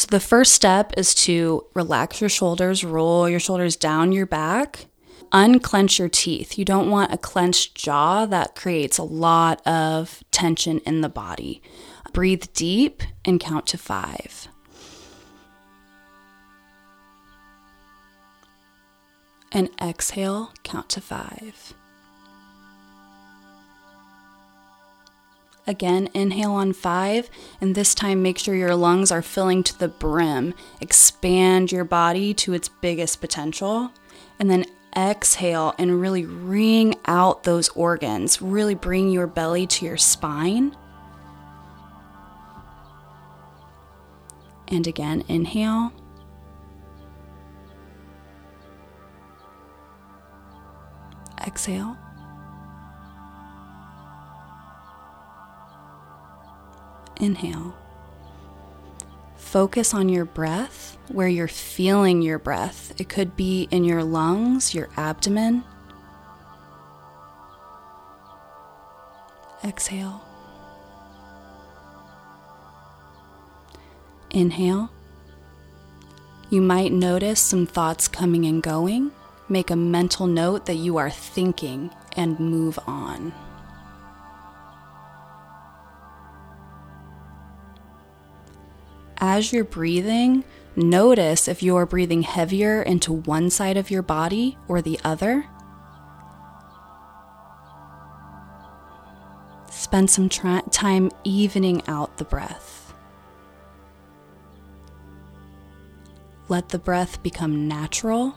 So, the first step is to relax your shoulders, roll your shoulders down your back, unclench your teeth. You don't want a clenched jaw that creates a lot of tension in the body. Breathe deep and count to five. And exhale, count to five. Again, inhale on five, and this time make sure your lungs are filling to the brim. Expand your body to its biggest potential. And then exhale and really wring out those organs. Really bring your belly to your spine. And again, inhale. Exhale. Inhale. Focus on your breath, where you're feeling your breath. It could be in your lungs, your abdomen. Exhale. Inhale. You might notice some thoughts coming and going. Make a mental note that you are thinking and move on. As you're breathing, notice if you are breathing heavier into one side of your body or the other. Spend some tra- time evening out the breath. Let the breath become natural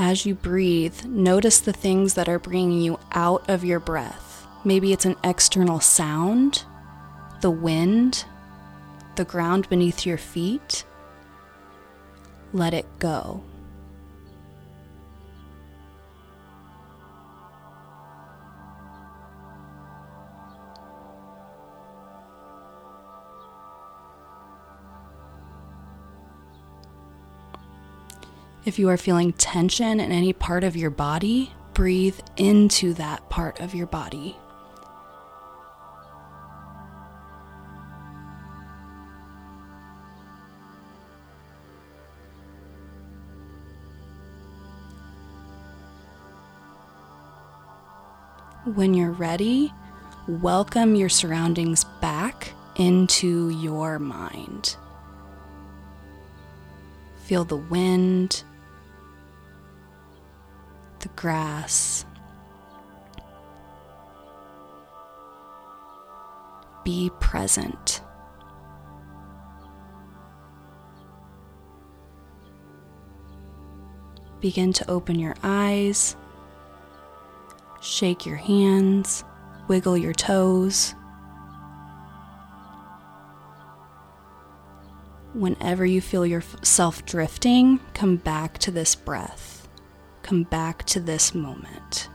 As you breathe, notice the things that are bringing you out of your breath. Maybe it's an external sound, the wind, the ground beneath your feet. Let it go. If you are feeling tension in any part of your body, breathe into that part of your body. When you're ready, welcome your surroundings back into your mind. Feel the wind, grass. Be present. Begin to open your eyes, shake your hands, wiggle your toes. Whenever you feel yourself drifting, come back to this breath come back to this moment.